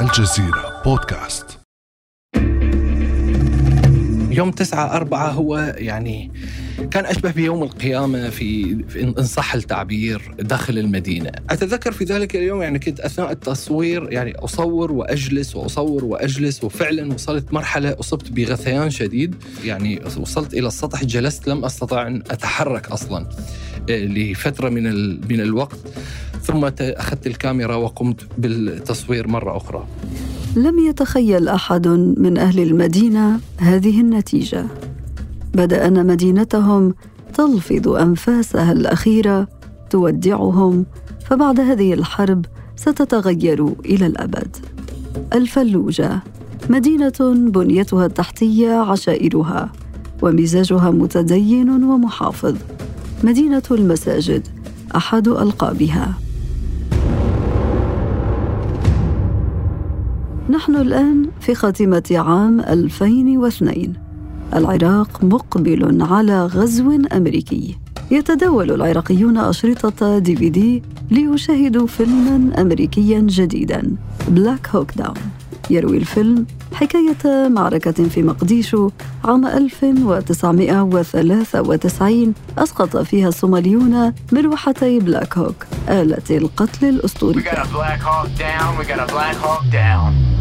الجزيرة بودكاست. يوم 9 4 هو يعني كان أشبه بيوم القيامة في, في إن صح التعبير داخل المدينة. أتذكر في ذلك اليوم يعني كنت أثناء التصوير يعني أصور وأجلس وأصور وأجلس وفعلا وصلت مرحلة أصبت بغثيان شديد. يعني وصلت إلى السطح جلست لم أستطع أن أتحرك أصلا آه، لفترة من, من الوقت. ثم أخذت الكاميرا وقمت بالتصوير مرة أخرى. لم يتخيل أحد من أهل المدينة هذه النتيجة. بدا ان مدينتهم تلفظ أنفاسها الأخيرة تودعهم فبعد هذه الحرب ستتغير إلى الأبد. الفلوجة مدينة بنيتها التحتية عشائرها ومزاجها متدين ومحافظ. مدينة المساجد أحد ألقابها. نحن الآن في خاتمة عام 2002 العراق مقبل على غزو أمريكي. يتداول العراقيون أشرطة DVD ليشاهدوا فيلما امريكيا جديدا Black Hawk Down يروي الفيلم حكاية معركة في مقديشو عام 1993 أسقط فيها الصوماليون مروحتي بلاك هوك آلة القتل الأسطورية.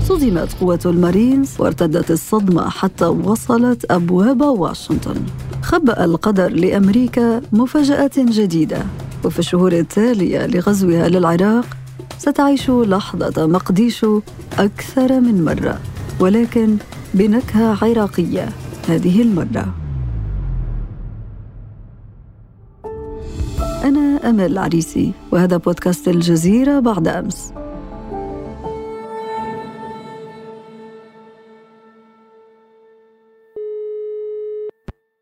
صدمت قوة المارينز وارتدت الصدمة حتى وصلت أبواب واشنطن. خبأ القدر لأمريكا مفاجآت جديدة. وفي الشهور التالية لغزوها للعراق ستعيش لحظة مقديشو أكثر من مرة. ولكن بنكهة عراقية هذه المرة. أنا أمل العريسي وهذا بودكاست الجزيرة بعد أمس.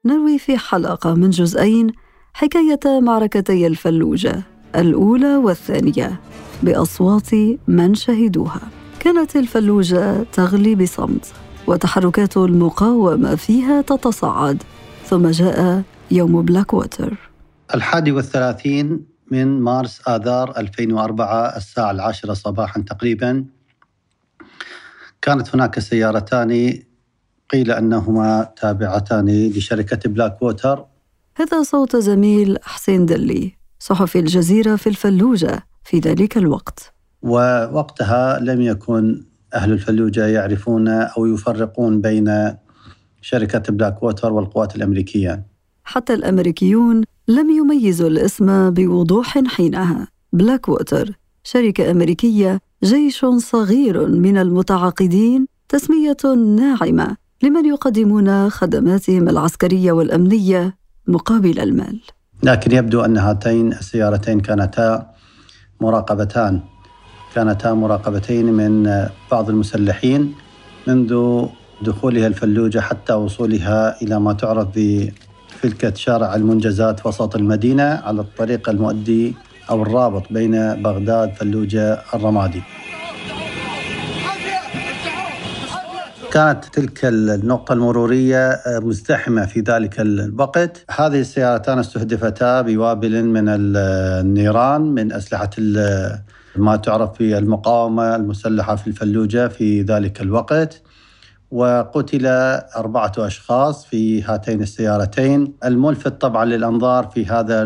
نروي في حلقة من جزئين حكاية معركتي الفلوجة الأولى والثانية بأصوات من شهدوها. كانت الفلوجة تغلي بصمت وتحركات المقاومة فيها تتصاعد ثم جاء يوم بلاك ووتر الحادي والثلاثين من مارس آذار 2004 الساعة العاشرة صباحا تقريبا كانت هناك سيارتان قيل أنهما تابعتان لشركة بلاك ووتر. هذا صوت زميل حسين دلي صحفي الجزيرة في الفلوجة في ذلك الوقت. ووقتها لم يكن أهل الفلوجة يعرفون أو يفرقون بين شركة بلاك ووتر والقوات الأمريكية. حتى الأمريكيون لم يميزوا الاسم بوضوح حينها. بلاك ووتر شركة أمريكية جيش صغير من المتعاقدين تسمية ناعمة. لمن يقدمون خدماتهم العسكرية والأمنية مقابل المال. لكن يبدو أن هاتين السيارتين كانتا مراقبتان. كانتا مراقبتين من بعض المسلحين منذ دخولها الفلوجة حتى وصولها إلى ما تعرف بفلكة شارع المنجزات وسط المدينة على الطريق المؤدي أو الرابط بين بغداد فلوجة الرمادي. كانت تلك النقطة المرورية آه، مزدحمة في ذلك الوقت. هذه السيارتان استهدفتا بوابل من النيران من أسلحة ما تعرف بالمقاومة المسلحة في الفلوجة في ذلك الوقت. وقتل أربعة أشخاص في هاتين السيارتين. الملفت طبعا للأنظار في هذا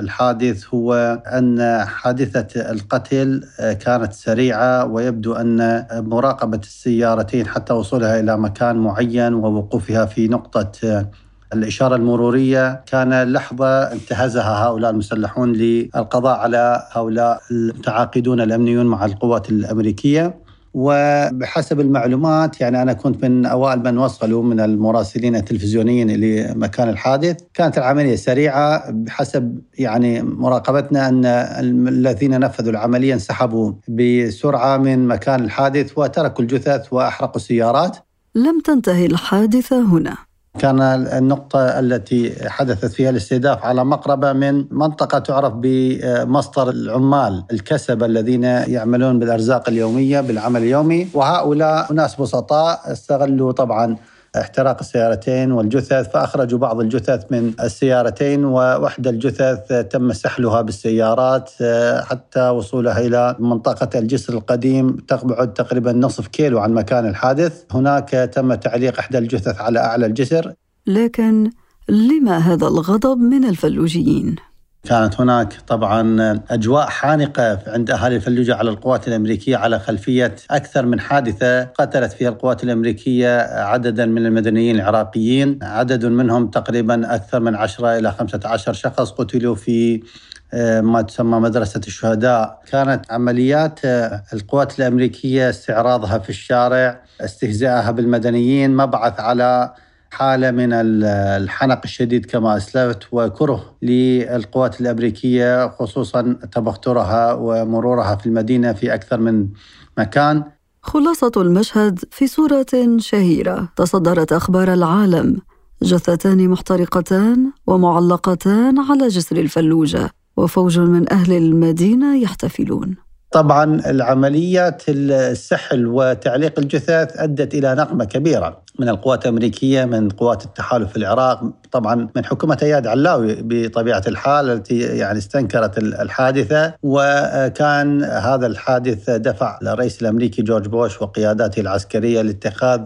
الحادث هو أن حادثة القتل كانت سريعة ويبدو أن مراقبة السيارتين حتى وصولها إلى مكان معين ووقوفها في نقطة الإشارة المرورية. كان لحظة انتهزها هؤلاء المسلحون للقضاء على هؤلاء المتعاقدون الأمنيون مع القوات الأمريكية. وبحسب المعلومات يعني أنا كنت من أوائل من وصلوا من المراسلين التلفزيونيين لمكان الحادث، كانت العملية سريعة بحسب يعني مراقبتنا أن الذين نفذوا العملية انسحبوا بسرعة من مكان الحادث وتركوا الجثث وأحرقوا السيارات. لم تنتهي الحادثة هنا. كان النقطة التي حدثت فيها الاستهداف على مقربة من منطقة تعرف بمصدر العمال الكسبة الذين يعملون بالأرزاق اليومية بالعمل اليومي. وهؤلاء ناس بسطاء استغلوا طبعا احتراق السيارتين والجثث فأخرجوا بعض الجثث من السيارتين ووحدة الجثث تم سحلها بالسيارات حتى وصولها إلى منطقة الجسر القديم تبعد تقريبا نصف كيلو عن مكان الحادث هناك تم تعليق إحدى الجثث على أعلى الجسر لكن لما هذا الغضب من الفلوجيين؟ كانت هناك طبعا أجواء حانقة عند أهالي الفلوجة على القوات الأمريكية على خلفية أكثر من حادثة قتلت فيها القوات الأمريكية عددا من المدنيين العراقيين، عدد منهم تقريبا أكثر من 10 إلى 15 شخص قتلوا في آه، ما تسمى مدرسة الشهداء. كانت عمليات آه، القوات الأمريكية استعراضها في الشارع استهزائها بالمدنيين مبعث على حالة من الحنق الشديد كما أسلفت وكره للقوات الأمريكية خصوصا تبخترها ومرورها في المدينة في أكثر من مكان. خلاصة المشهد في صورة شهيرة. تصدرت أخبار العالم. جثتان محترقتان ومعلقتان على جسر الفلوجة وفوج من أهل المدينة يحتفلون. طبعا العمليات السحل وتعليق الجثث أدت إلى نقمة كبيرة من القوات الأمريكية من قوات التحالف في العراق طبعا من حكومة أياد علاوي بطبيعة الحال التي يعني استنكرت الحادثة وكان هذا الحادث دفع الرئيس الأمريكي جورج بوش وقياداته العسكرية لاتخاذ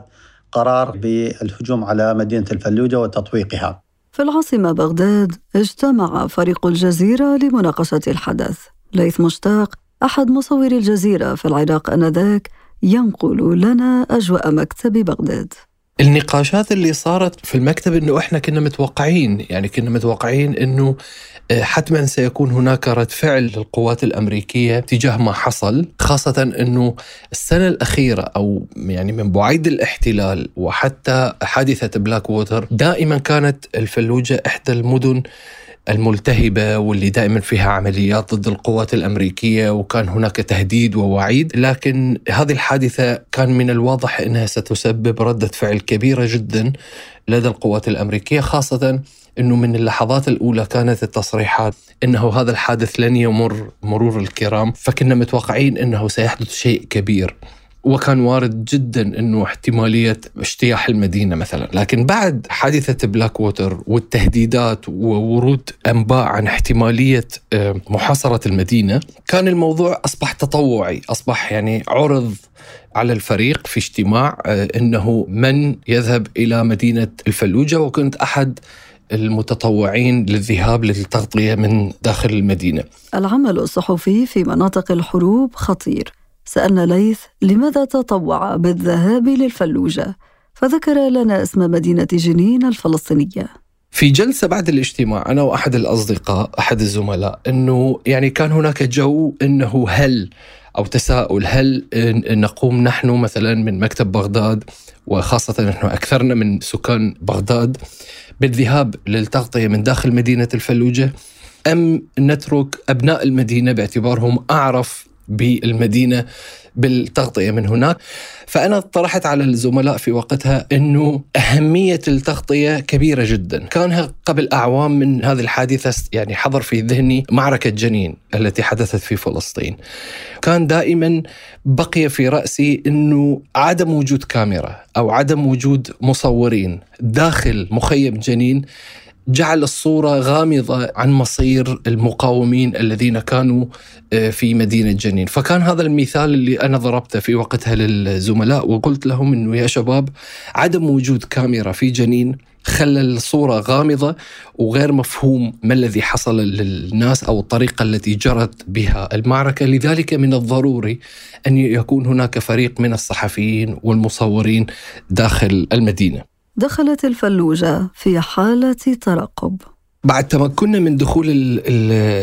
قرار بالهجوم على مدينة الفلوجة وتطويقها. في العاصمة بغداد اجتمع فريق الجزيرة لمناقشة الحدث. ليث مشتاق أحد مصوري الجزيرة في العراق آنذاك ينقل لنا أجواء مكتب بغداد. النقاشات اللي صارت في المكتب إنه إحنا كنا متوقعين يعني كنا متوقعين إنه آه، حتما سيكون هناك رد فعل للقوات الأمريكية تجاه ما حصل خاصة إنه السنة الأخيرة أو يعني من بعيد الاحتلال وحتى حادثة بلاك ووتر دائما كانت الفلوجة إحدى المدن الملتهبة واللي دائما فيها عمليات ضد القوات الأمريكية وكان هناك تهديد ووعيد لكن هذه الحادثة كان من الواضح أنها ستسبب ردة فعل كبيرة جدا لدى القوات الأمريكية خاصة أنه من اللحظات الأولى كانت التصريحات أنه هذا الحادث لن يمر مرور الكرام فكنا متوقعين أنه سيحدث شيء كبير. وكان وارد جدا إنه احتمالية اجتياح المدينة مثلا، لكن بعد حادثة بلاك ووتر والتهديدات وورود أنباء عن احتمالية آه، محاصرة المدينة، كان الموضوع أصبح تطوعي، أصبح يعني عرض على الفريق في اجتماع آه، إنه من يذهب إلى مدينة الفلوجة وكنت أحد المتطوعين للذهاب للتغطية من داخل المدينة. العمل الصحفي في مناطق الحروب خطير. سألنا ليث لماذا تطوع بالذهاب للفلوجة؟ فذكر لنا اسم مدينة جنين الفلسطينية. في جلسة بعد الاجتماع أنا وأحد الأصدقاء أحد الزملاء أنه يعني كان هناك جو أنه هل أو تساؤل هل نقوم نحن مثلا من مكتب بغداد وخاصة نحن أكثرنا من سكان بغداد بالذهاب للتغطية من داخل مدينة الفلوجة أم نترك أبناء المدينة باعتبارهم أعرف بالمدينة بالتغطية من هناك. فأنا طرحت على الزملاء في وقتها إنه أهمية التغطية كبيرة جدا. كان قبل أعوام من هذه الحادثة يعني حضر في ذهني معركة جنين التي حدثت في فلسطين. كان دائما بقي في رأسي إنه عدم وجود كاميرا أو عدم وجود مصورين داخل مخيم جنين جعل الصورة غامضة عن مصير المقاومين الذين كانوا آه، في مدينة جنين. فكان هذا المثال اللي أنا ضربته في وقتها للزملاء وقلت لهم أنه يا شباب عدم وجود كاميرا في جنين خلى الصورة غامضة وغير مفهوم ما الذي حصل للناس أو الطريقة التي جرت بها المعركة. لذلك من الضروري أن يكون هناك فريق من الصحفيين والمصورين داخل المدينة. دخلت الفلوجة في حالة ترقب. بعد تمكننا من دخول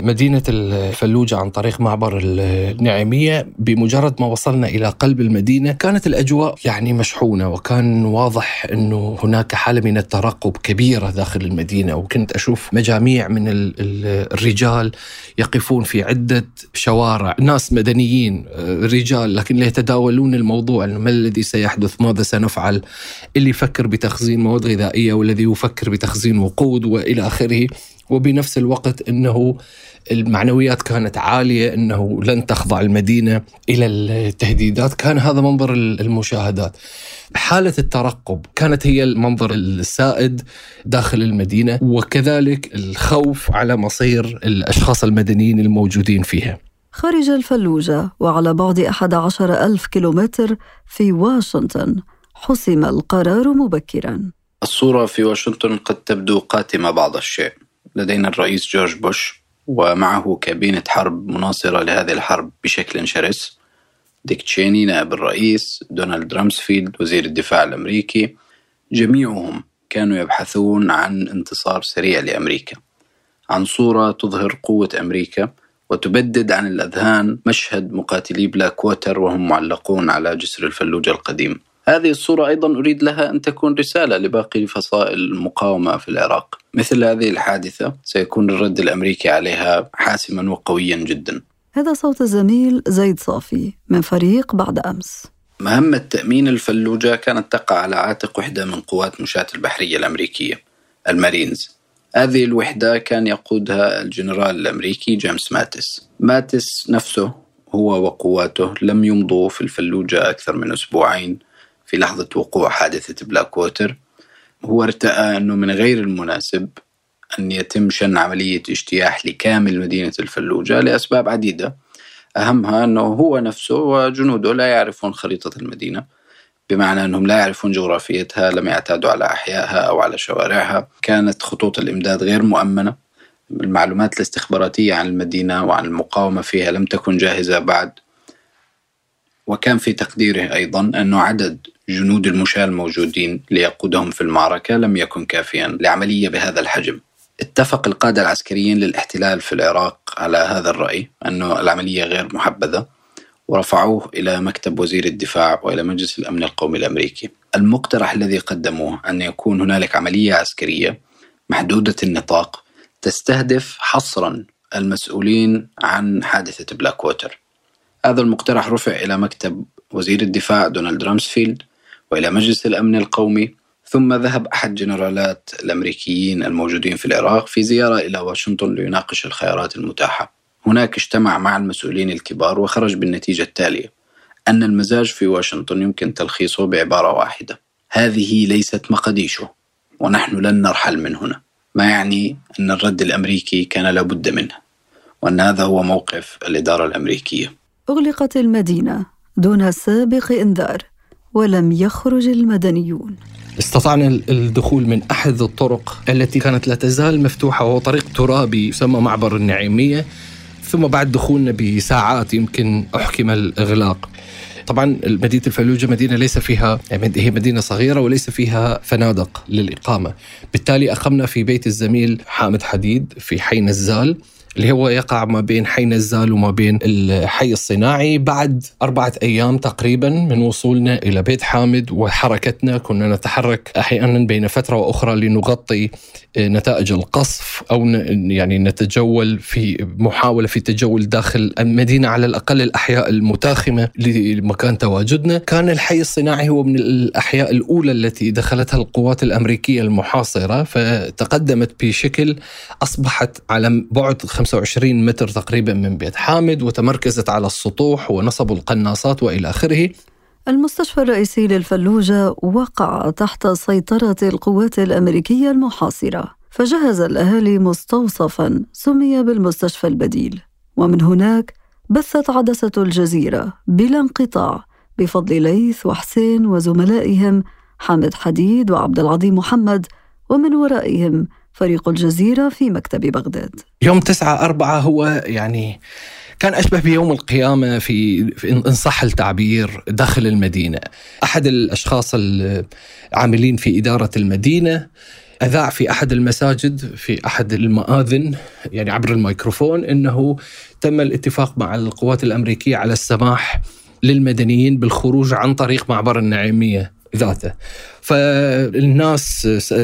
مدينة الفلوجة عن طريق معبر النعيمية بمجرد ما وصلنا إلى قلب المدينة كانت الأجواء يعني مشحونة وكان واضح أنه هناك حالة من الترقب كبيرة داخل المدينة وكنت أشوف مجاميع من الرجال يقفون في عدة شوارع ناس مدنيين رجال لكن يتداولون الموضوع ما الذي سيحدث؟ ماذا سنفعل؟ اللي يفكر بتخزين مواد غذائية والذي يفكر بتخزين وقود وإلى آخره. وبنفس الوقت إنه المعنويات كانت عالية إنه لن تخضع المدينة إلى التهديدات، كان هذا منظر المشاهدات. حالة الترقب كانت هي المنظر السائد داخل المدينة وكذلك الخوف على مصير الأشخاص المدنيين الموجودين فيها. خارج الفلوجة وعلى بعد 11 ألف كيلومتر في واشنطن حسم القرار مبكرا الصورة في واشنطن قد تبدو قاتمة بعض الشيء. لدينا الرئيس جورج بوش ومعه كابينة حرب مناصرة لهذه الحرب بشكل شرس. ديك تشيني نائب الرئيس دونالد رامسفيلد وزير الدفاع الأمريكي. جميعهم كانوا يبحثون عن انتصار سريع لأمريكا. عن صورة تظهر قوة أمريكا وتبدد عن الأذهان مشهد مقاتلي بلاك ووتر وهم معلقون على جسر الفلوجة القديم. هذه الصورة أيضا أريد لها أن تكون رسالة لباقي فصائل المقاومة في العراق. مثل هذه الحادثة سيكون الرد الأمريكي عليها حاسما وقويا جدا. هذا صوت الزميل زيد صافي من فريق بعد أمس. مهمة تأمين الفلوجة كانت تقع على عاتق وحدة من قوات مشاة البحرية الأمريكية المارينز. هذه الوحدة كان يقودها الجنرال الأمريكي جيمس ماتس ماتس نفسه هو وقواته لم يمضوا في الفلوجة أكثر من أسبوعين. في لحظة وقوع حادثة بلاك ووتر هو ارتأى أنه من غير المناسب أن يتم شن عملية اجتياح لكامل مدينة الفلوجة لأسباب عديدة. أهمها أنه هو نفسه وجنوده لا يعرفون خريطة المدينة بمعنى أنهم لا يعرفون جغرافيتها لم يعتادوا على أحيائها أو على شوارعها. كانت خطوط الإمداد غير مؤمنة. المعلومات الاستخباراتية عن المدينة وعن المقاومة فيها لم تكن جاهزة بعد وكان في تقديره أيضا أن عدد جنود المشاة الموجودين ليقودهم في المعركة لم يكن كافيا لعملية بهذا الحجم. اتفق القادة العسكريين للاحتلال في العراق على هذا الرأي أن العملية غير محبذة ورفعوه إلى مكتب وزير الدفاع وإلى مجلس الأمن القومي الأمريكي. المقترح الذي قدموه أن يكون هنالك عملية عسكرية محدودة النطاق تستهدف حصرا المسؤولين عن حادثة بلاك ووتر. هذا المقترح رفع إلى مكتب وزير الدفاع دونالد رامسفيلد وإلى مجلس الأمن القومي ثم ذهب أحد جنرالات الأمريكيين الموجودين في العراق في زيارة إلى واشنطن ليناقش الخيارات المتاحة. هناك اجتمع مع المسؤولين الكبار وخرج بالنتيجة التالية أن المزاج في واشنطن يمكن تلخيصه بعبارة واحدة هذه ليست مقاديشو ونحن لن نرحل من هنا. ما يعني أن الرد الأمريكي كان لابد منه وأن هذا هو موقف الإدارة الأمريكية. أغلقت المدينة دون سابق إنذار ولم يخرج المدنيون. استطعنا الدخول من أحد الطرق التي كانت لا تزال مفتوحة وهو طريق ترابي يسمى معبر النعيمية. ثم بعد دخولنا بساعات يمكن أحكم الإغلاق. طبعا مدينة الفلوجة مدينة ليس فيها يعني هي مدينة صغيرة وليس فيها فنادق للإقامة. بالتالي أقمنا في بيت الزميل حامد حديد في حي نزال. اللي هو يقع ما بين حي نزال وما بين الحي الصناعي بعد أربعة أيام تقريبا من وصولنا إلى بيت حامد وحركتنا. كنا نتحرك أحيانا بين فترة وأخرى لنغطي نتائج القصف أو يعني نتجول في محاولة في التجول داخل المدينة على الأقل الأحياء المتاخمة لمكان تواجدنا. كان الحي الصناعي هو من الأحياء الأولى التي دخلتها القوات الأمريكية المحاصرة فتقدمت بشكل أصبحت على بعد 25 متر تقريبا من بيت حامد وتمركزت على السطوح ونصبوا القناصات وإلى آخره. المستشفى الرئيسي للفلوجة وقع تحت سيطرة القوات الأمريكية المحاصرة، فجهز الأهالي مستوصفا سمي بالمستشفى البديل، ومن هناك بثت عدسة الجزيرة بلا انقطاع بفضل ليث وحسين وزملائهم حامد حديد وعبد العظيم محمد ومن ورائهم فريق الجزيرة في مكتب بغداد. يوم 9 أربعة هو يعني كان أشبه بيوم القيامة في, في إن صح التعبير داخل المدينة. أحد الأشخاص العاملين في إدارة المدينة أذاع في أحد المساجد في أحد المآذن يعني عبر الميكروفون أنه تم الاتفاق مع القوات الأمريكية على السماح للمدنيين بالخروج عن طريق معبر النعيمية. ذاته. فالناس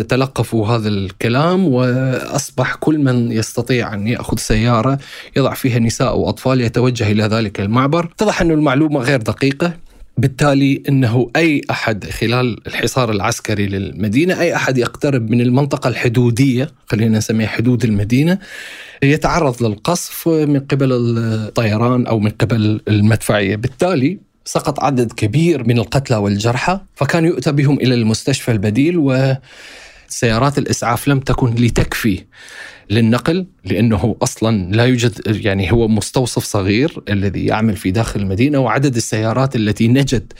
تلقفوا هذا الكلام وأصبح كل من يستطيع أن يأخذ سيارة يضع فيها نساء واطفال يتوجه إلى ذلك المعبر، اتضح أن المعلومة غير دقيقة. بالتالي إنه أي أحد خلال الحصار العسكري للمدينة أي أحد يقترب من المنطقة الحدودية خلينا نسميها حدود المدينة يتعرض للقصف من قبل الطيران أو من قبل المدفعية. بالتالي سقط عدد كبير من القتلى والجرحى فكان يؤتى بهم إلى المستشفى البديل و سيارات الإسعاف لم تكن لتكفي. للنقل لأنه أصلا لا يوجد يعني هو مستوصف صغير الذي يعمل في داخل المدينة وعدد السيارات التي نجت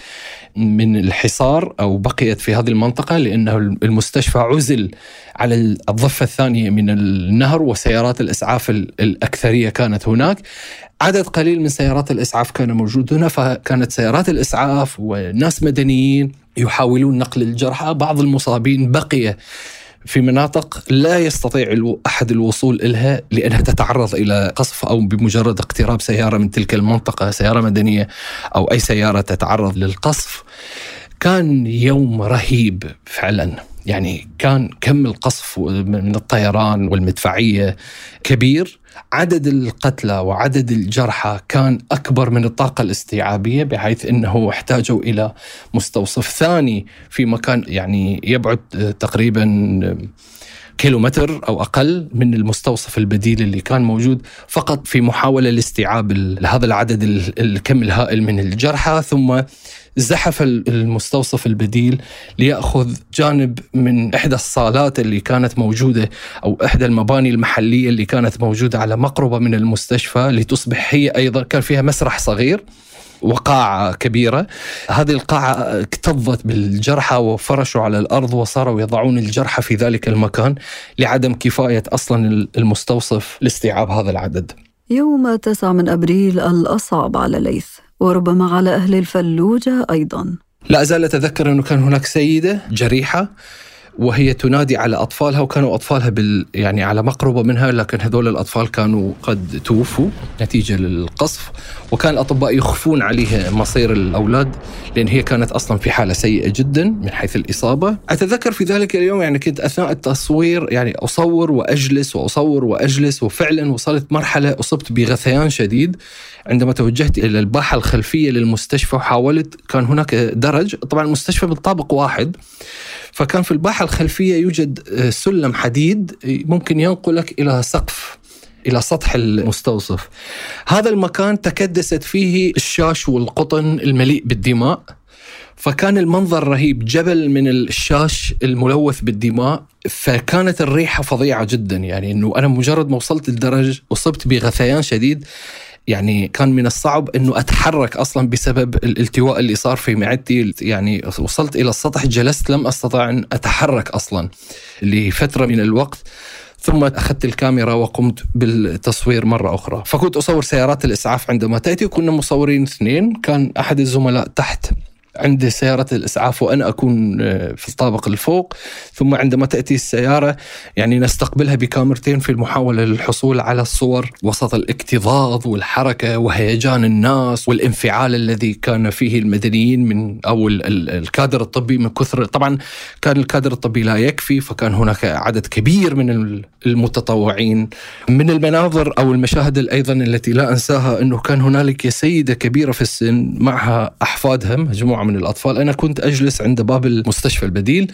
من الحصار أو بقيت في هذه المنطقة لأنه المستشفى عزل على الضفة الثانية من النهر وسيارات الأسعاف الأكثرية كانت هناك. عدد قليل من سيارات الأسعاف كان موجود هنا فكانت سيارات الأسعاف وناس مدنيين يحاولون نقل الجرحى بعض المصابين بقي في مناطق لا يستطيع أحد الوصول إلها لأنها تتعرض إلى قصف أو بمجرد اقتراب سيارة من تلك المنطقة سيارة مدنية أو أي سيارة تتعرض للقصف. كان يوم رهيب فعلا. يعني كان كم القصف من الطيران والمدفعية كبير. عدد القتلى وعدد الجرحى كان أكبر من الطاقة الاستيعابية بحيث إنه احتاجوا إلى مستوصف ثاني في مكان يعني يبعد تقريبا كيلومتر أو أقل من المستوصف البديل اللي كان موجود فقط في محاولة لاستيعاب هذا العدد الكم الهائل من الجرحى ثم زحف المستوصف البديل ليأخذ جانب من إحدى الصالات اللي كانت موجودة أو إحدى المباني المحلية اللي كانت موجودة على مقربة من المستشفى لتصبح هي أيضا كان فيها مسرح صغير وقاعة كبيرة. هذه القاعة اكتظت بالجرحى وفرشوا على الأرض وصاروا يضعون الجرحى في ذلك المكان لعدم كفاية أصلا المستوصف لاستيعاب هذا العدد. يوم 9 من أبريل الأصعب على ليث وربما على أهل الفلوجة أيضا. لا أزال أتذكر أنه كان هناك سيدة جريحة وهي تنادي على أطفالها وكانوا أطفالها بال يعني على مقربة منها لكن هذول الأطفال كانوا قد توفوا نتيجة للقصف. وكان الأطباء يخفون عليها مصير الأولاد لأن هي كانت أصلا في حالة سيئة جدا من حيث الإصابة. أتذكر في ذلك اليوم يعني كنت أثناء التصوير يعني أصور وأجلس وأصور وأجلس وفعلا وصلت مرحلة أصبت بغثيان شديد. عندما توجهت إلى الباحة الخلفية للمستشفى وحاولت كان هناك درج. طبعا المستشفى بالطابق واحد. فكان في الباحة الخلفية يوجد آه، سلم حديد آه، ممكن ينقلك إلى سقف إلى سطح المستوصف. هذا المكان تكدست فيه الشاش والقطن المليء بالدماء. فكان المنظر رهيب جبل من الشاش الملوث بالدماء. فكانت الريحة فظيعة جدا يعني أنه أنا مجرد ما وصلت الدرج أصبت بغثيان شديد يعني كان من الصعب إنه أتحرك أصلا بسبب الالتواء اللي صار في معدتي. يعني وصلت إلى السطح جلست لم أستطع أن أتحرك أصلا لفترة من الوقت. ثم أخذت الكاميرا وقمت بالتصوير مرة أخرى. فكنت أصور سيارات الإسعاف عندما تأتي. وكنا مصورين اثنين. كان أحد الزملاء تحت. عندي سيارة الإسعاف وأنا أكون آه، في الطابق الفوق. ثم عندما تأتي السيارة يعني نستقبلها بكاميرتين في المحاولة للحصول على الصور وسط الاكتظاظ والحركة وهيجان الناس والانفعال الذي كان فيه المدنيين من أو الكادر الطبي من كثر طبعا كان الكادر الطبي لا يكفي فكان هناك عدد كبير من المتطوعين. من المناظر أو المشاهد أيضا التي لا أنساها أنه كان هنالك سيدة كبيرة في السن معها أحفادها مجموعة من الأطفال. أنا كنت أجلس عند باب المستشفى البديل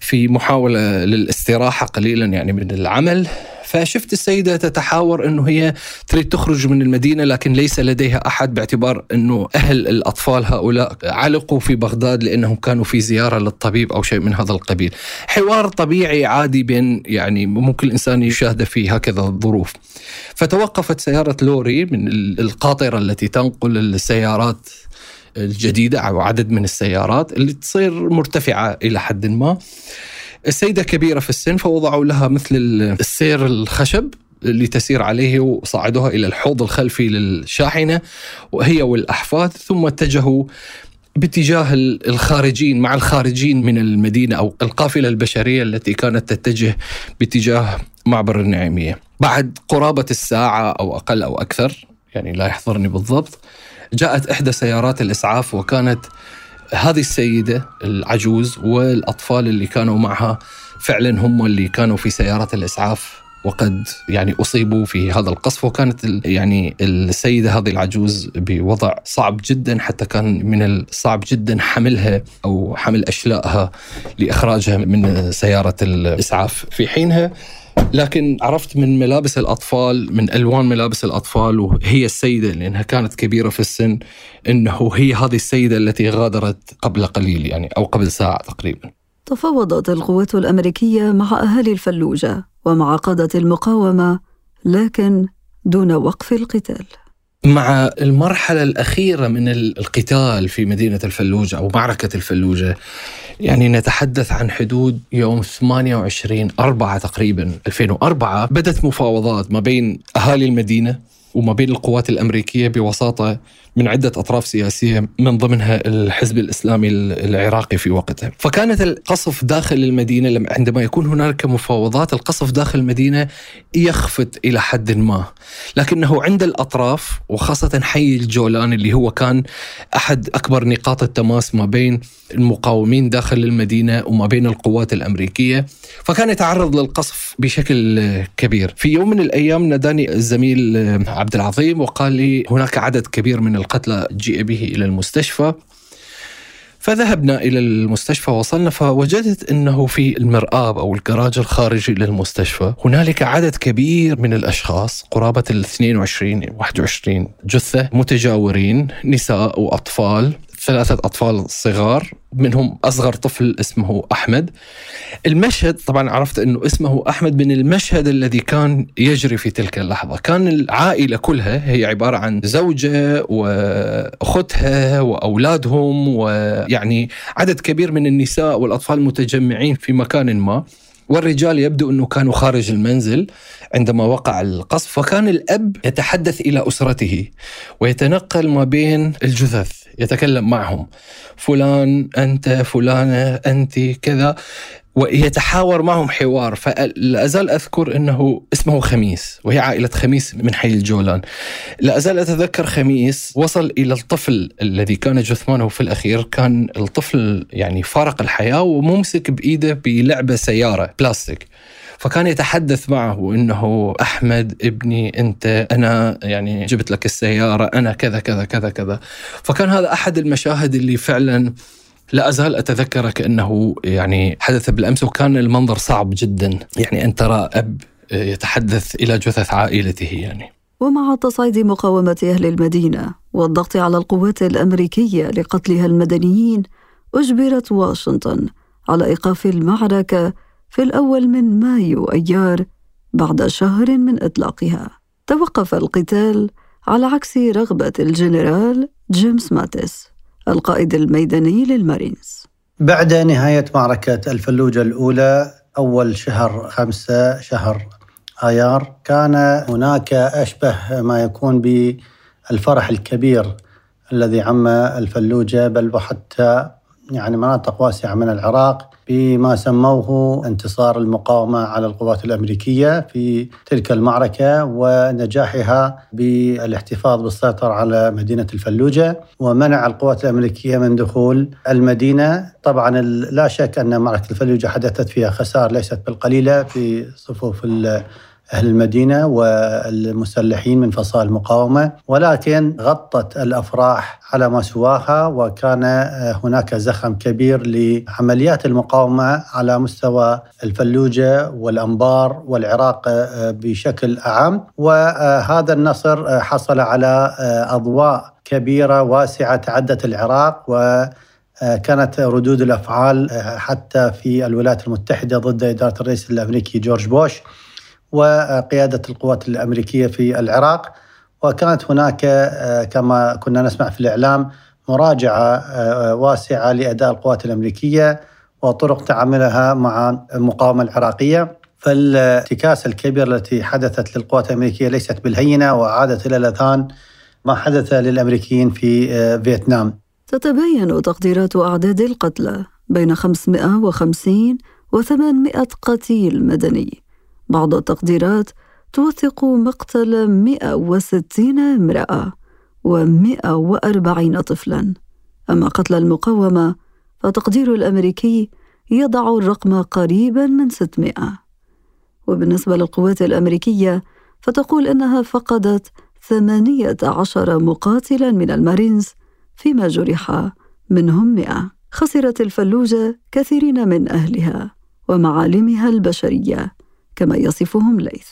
في محاولة للاستراحة قليلا يعني من العمل. فشفت السيدة تتحاور أنه هي تريد تخرج من المدينة لكن ليس لديها أحد باعتبار أنه أهل الأطفال هؤلاء علقوا في بغداد لأنهم كانوا في زيارة للطبيب أو شيء من هذا القبيل. حوار طبيعي عادي بين يعني ممكن الإنسان يشاهده في هكذا الظروف. فتوقفت سيارة لوري من القاطرة التي تنقل السيارات الجديدة أو عدد من السيارات اللي تصير مرتفعة إلى حد ما. السيدة كبيرة في السن فوضعوا لها مثل السير الخشب اللي تسير عليه وصعدوها إلى الحوض الخلفي للشاحنة وهي والأحفاد ثم اتجهوا باتجاه الخارجين مع الخارجين من المدينة أو القافلة البشرية التي كانت تتجه باتجاه معبر النعيمية. بعد قرابة الساعة أو أقل أو أكثر يعني لا يحضرني بالضبط جاءت إحدى سيارات الإسعاف وكانت هذه السيدة العجوز والأطفال اللي كانوا معها فعلا هم اللي كانوا في سيارات الإسعاف وقد يعني أصيبوا في هذا القصف. وكانت يعني السيدة هذه العجوز بوضع صعب جدا حتى كان من الصعب جدا حملها أو حمل اشلائها لإخراجها من سيارة الإسعاف. في حينها لكن عرفت من ملابس الأطفال من ألوان ملابس الأطفال وهي السيدة لأنها كانت كبيرة في السن إنه هي هذه السيدة التي غادرت قبل قليل يعني أو قبل ساعة تقريبا. تفاوضت القوات الأمريكية مع أهالي الفلوجة ومع قادة المقاومة لكن دون وقف القتال. مع المرحلة الأخيرة من القتال في مدينة الفلوجة أو معركة الفلوجة. يعني نتحدث عن حدود يوم 28 4 تقريبا 2004 بدأت مفاوضات ما بين أهالي المدينة وما بين القوات الأمريكية بوساطة من عدة أطراف سياسية من ضمنها الحزب الإسلامي العراقي في وقتها، فكانت القصف داخل المدينة عندما يكون هناك مفاوضات القصف داخل المدينة يخفت إلى حد ما، لكنه عند الأطراف وخاصة حي الجولان اللي هو كان أحد أكبر نقاط التماس ما بين المقاومين داخل المدينة وما بين القوات الأمريكية، فكان يتعرض للقصف بشكل كبير، في يوم من الأيام ناداني الزميل عبد العظيم وقال لي هناك عدد كبير من القتلى جيء به إلى المستشفى. فذهبنا إلى المستشفى وصلنا فوجدت إنه في المرآب أو الجراج الخارجي للمستشفى هنالك عدد كبير من الأشخاص قرابة ال 22 21 جثة متجاورين نساء وأطفال. ثلاثة أطفال صغار منهم أصغر طفل اسمه أحمد. المشهد طبعا عرفت أنه اسمه أحمد من المشهد الذي كان يجري في تلك اللحظة. كان العائلة كلها هي عبارة عن زوجة وأختها وأولادهم ويعني عدد كبير من النساء والأطفال متجمعين في مكان ما. والرجال يبدو أنه كانوا خارج المنزل عندما وقع القصف فكان الأب يتحدث إلى أسرته ويتنقل ما بين الجثث يتكلم معهم. فلان أنت فلانة أنت كذا. ويتحاور معهم حوار فلا أزال أذكر أنه اسمه خميس وهي عائلة خميس من حي الجولان. لا أزال أتذكر خميس وصل إلى الطفل الذي كان جثمانه في الأخير كان الطفل يعني فارق الحياة وممسك بإيده بلعبة سيارة بلاستيك. فكان يتحدث معه إنه أحمد ابني أنت أنا يعني جبت لك السيارة أنا كذا كذا كذا كذا. فكان هذا أحد المشاهد اللي فعلا لا أزال أتذكر كأنه يعني حدث بالأمس وكان المنظر صعب جدا. يعني أن ترى أب يتحدث إلى جثث عائلته يعني. ومع تصعيد مقاومة أهل المدينة والضغط على القوات الأمريكية لقتلها المدنيين أجبرت واشنطن على إيقاف المعركة في الأول من مايو أيار بعد شهر من إطلاقها. توقف القتال على عكس رغبة الجنرال جيمس ماتيس. القائد الميداني للمارينز. بعد نهاية معركة الفلوجة الأولى أول شهر خمسة شهر آيار كان هناك أشبه ما يكون بالفرح الكبير الذي عم الفلوجة بل وحتى يعني مناطق واسعة من العراق بما سموه انتصار المقاومة على القوات الأمريكية في تلك المعركة ونجاحها بالاحتفاظ بالسيطرة على مدينة الفلوجة ومنع القوات الأمريكية من دخول المدينة. طبعا لا شك أن معركة الفلوجة حدثت فيها خسائر ليست بالقليلة في صفوف أهل المدينة والمسلحين من فصائل المقاومة ولكن غطت الأفراح على ما سواها وكان هناك زخم كبير لعمليات المقاومة على مستوى الفلوجة والأنبار والعراق بشكل أعم وهذا النصر حصل على أضواء كبيرة واسعة تعدت العراق و كانت ردود الأفعال حتى في الولايات المتحدة ضد إدارة الرئيس الأمريكي جورج بوش. وقيادة القوات الأمريكية في العراق. وكانت هناك آه، كما كنا نسمع في الإعلام مراجعة آه، واسعة لأداء القوات الأمريكية وطرق تعاملها مع المقاومة العراقية. فالانتكاسة الكبيرة التي حدثت للقوات الأمريكية ليست بالهينة وعادت إلى الأذهان ما حدث للأمريكيين في آه، فيتنام. تتبين تقديرات أعداد القتلى بين 550 و 800 قتيل مدني. بعض التقديرات توثق مقتل 160 امرأة و140 طفلا. أما قتل المقاومة فتقدير الأمريكي يضع الرقم قريبا من 600 وبالنسبة للقوات الأمريكية فتقول إنها فقدت ثمانية عشر مقاتلا من المارينز فيما جرح منهم مئة. خسرت الفلوجة كثيرين من أهلها ومعالمها البشرية. كما يصفهم ليث.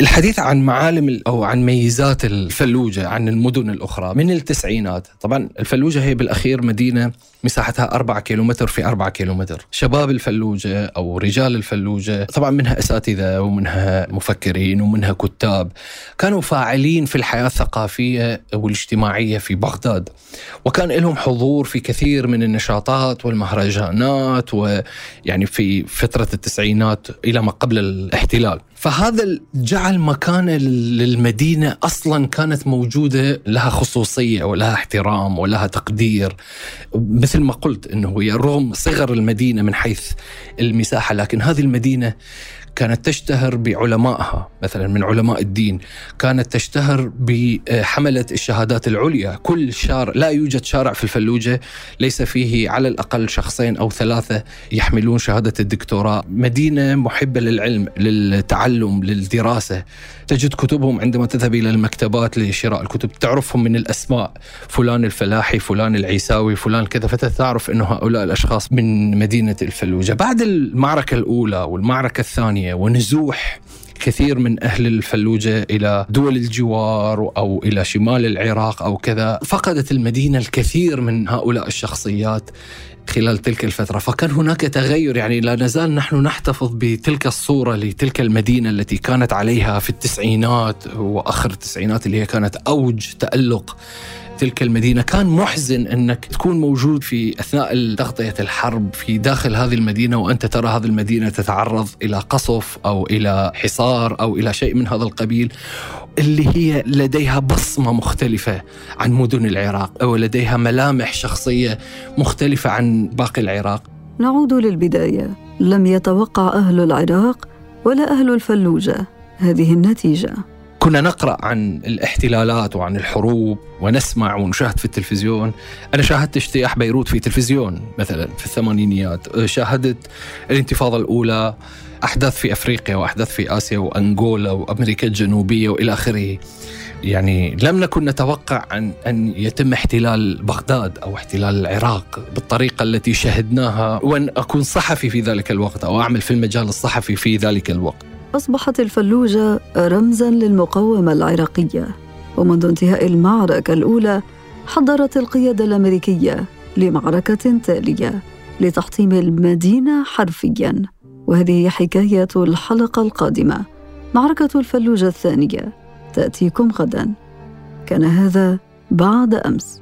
الحديث عن معالم أو عن ميزات الفلوجة عن المدن الأخرى من التسعينات، طبعا الفلوجة هي بالأخير مدينة مساحتها 4 كيلومتر في 4 كيلومتر، شباب الفلوجة أو رجال الفلوجة طبعا منها أساتذة ومنها مفكرين ومنها كتاب، كانوا فاعلين في الحياة الثقافية والاجتماعية في بغداد، وكان لهم حضور في كثير من النشاطات والمهرجانات ويعني في فترة التسعينات إلى ما قبل الاحتلال، فهذا جعل مكانة للمدينة أصلا كانت موجودة لها خصوصية ولها احترام ولها تقدير. مثل ما قلت أنه هي رغم صغر المدينة من حيث المساحة لكن هذه المدينة كانت تشتهر بعلمائها مثلا من علماء الدين كانت تشتهر بحملة الشهادات العليا. كل شارع لا يوجد شارع في الفلوجة ليس فيه على الأقل شخصين أو ثلاثة يحملون شهادة الدكتوراه. مدينة محبة للعلم للتعلم للدراسة. تجد كتبهم عندما تذهب إلى المكتبات لشراء الكتب. تعرفهم من الأسماء. فلان الفلاحي فلان العيساوي فلان كذا. فتعرف أنه هؤلاء الأشخاص من مدينة الفلوجة. بعد المعركة الأولى والمعركة الثانية ونزوح كثير من أهل الفلوجة إلى دول الجوار أو إلى شمال العراق أو كذا. فقدت المدينة الكثير من هؤلاء الشخصيات خلال تلك الفترة. فكان هناك تغير يعني لا نزال نحن نحتفظ بتلك الصورة لتلك المدينة التي كانت عليها في التسعينات وآخر التسعينات اللي هي كانت أوج تألق تلك المدينة. كان محزن أنك تكون موجود في أثناء تغطية الحرب في داخل هذه المدينة وأنت ترى هذه المدينة تتعرض إلى قصف أو إلى حصار أو إلى شيء من هذا القبيل اللي هي لديها بصمة مختلفة عن مدن العراق أو لديها ملامح شخصية مختلفة عن باقي العراق. نعود للبداية. لم يتوقع أهل العراق ولا أهل الفلوجة. هذه النتيجة. كنا نقرأ عن الاحتلالات وعن الحروب ونسمع ونشاهد في التلفزيون. أنا شاهدت اجتياح بيروت في تلفزيون مثلا في الثمانينيات. شاهدت الانتفاضة الأولى أحداث في أفريقيا وأحداث في آسيا وأنغولا وأمريكا الجنوبية وإلى آخره. يعني لم نكن نتوقع أن, أن يتم احتلال بغداد أو احتلال العراق بالطريقة التي شهدناها. وأن أكون صحفي في ذلك الوقت أو أعمل في المجال الصحفي في ذلك الوقت. أصبحت الفلوجة رمزا للمقاومة العراقية ومنذ انتهاء المعركة الأولى حضرت القيادة الأمريكية لمعركة تالية لتحطيم المدينة حرفيا. وهذه حكاية الحلقة القادمة. معركة الفلوجة الثانية تأتيكم غدا. كان هذا بعد أمس.